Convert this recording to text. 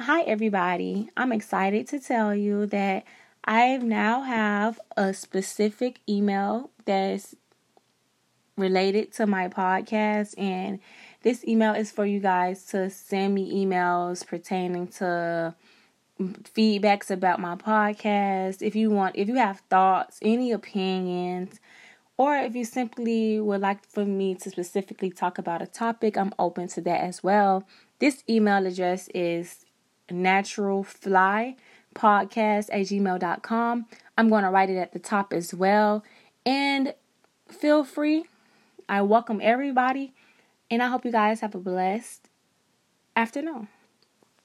Hi, everybody. I'm excited to tell you that I now have a specific email that's related to my podcast, and this email is for you guys to send me emails pertaining to feedbacks about my podcast. If you want, if you have thoughts, any opinions, or if you simply would like for me to specifically talk about a topic, I'm open to that as well. This email address is naturalfly podcast at gmail.com. I'm going to write it at the top as well. And feel free. I welcome everybody. And I hope you guys have a blessed afternoon.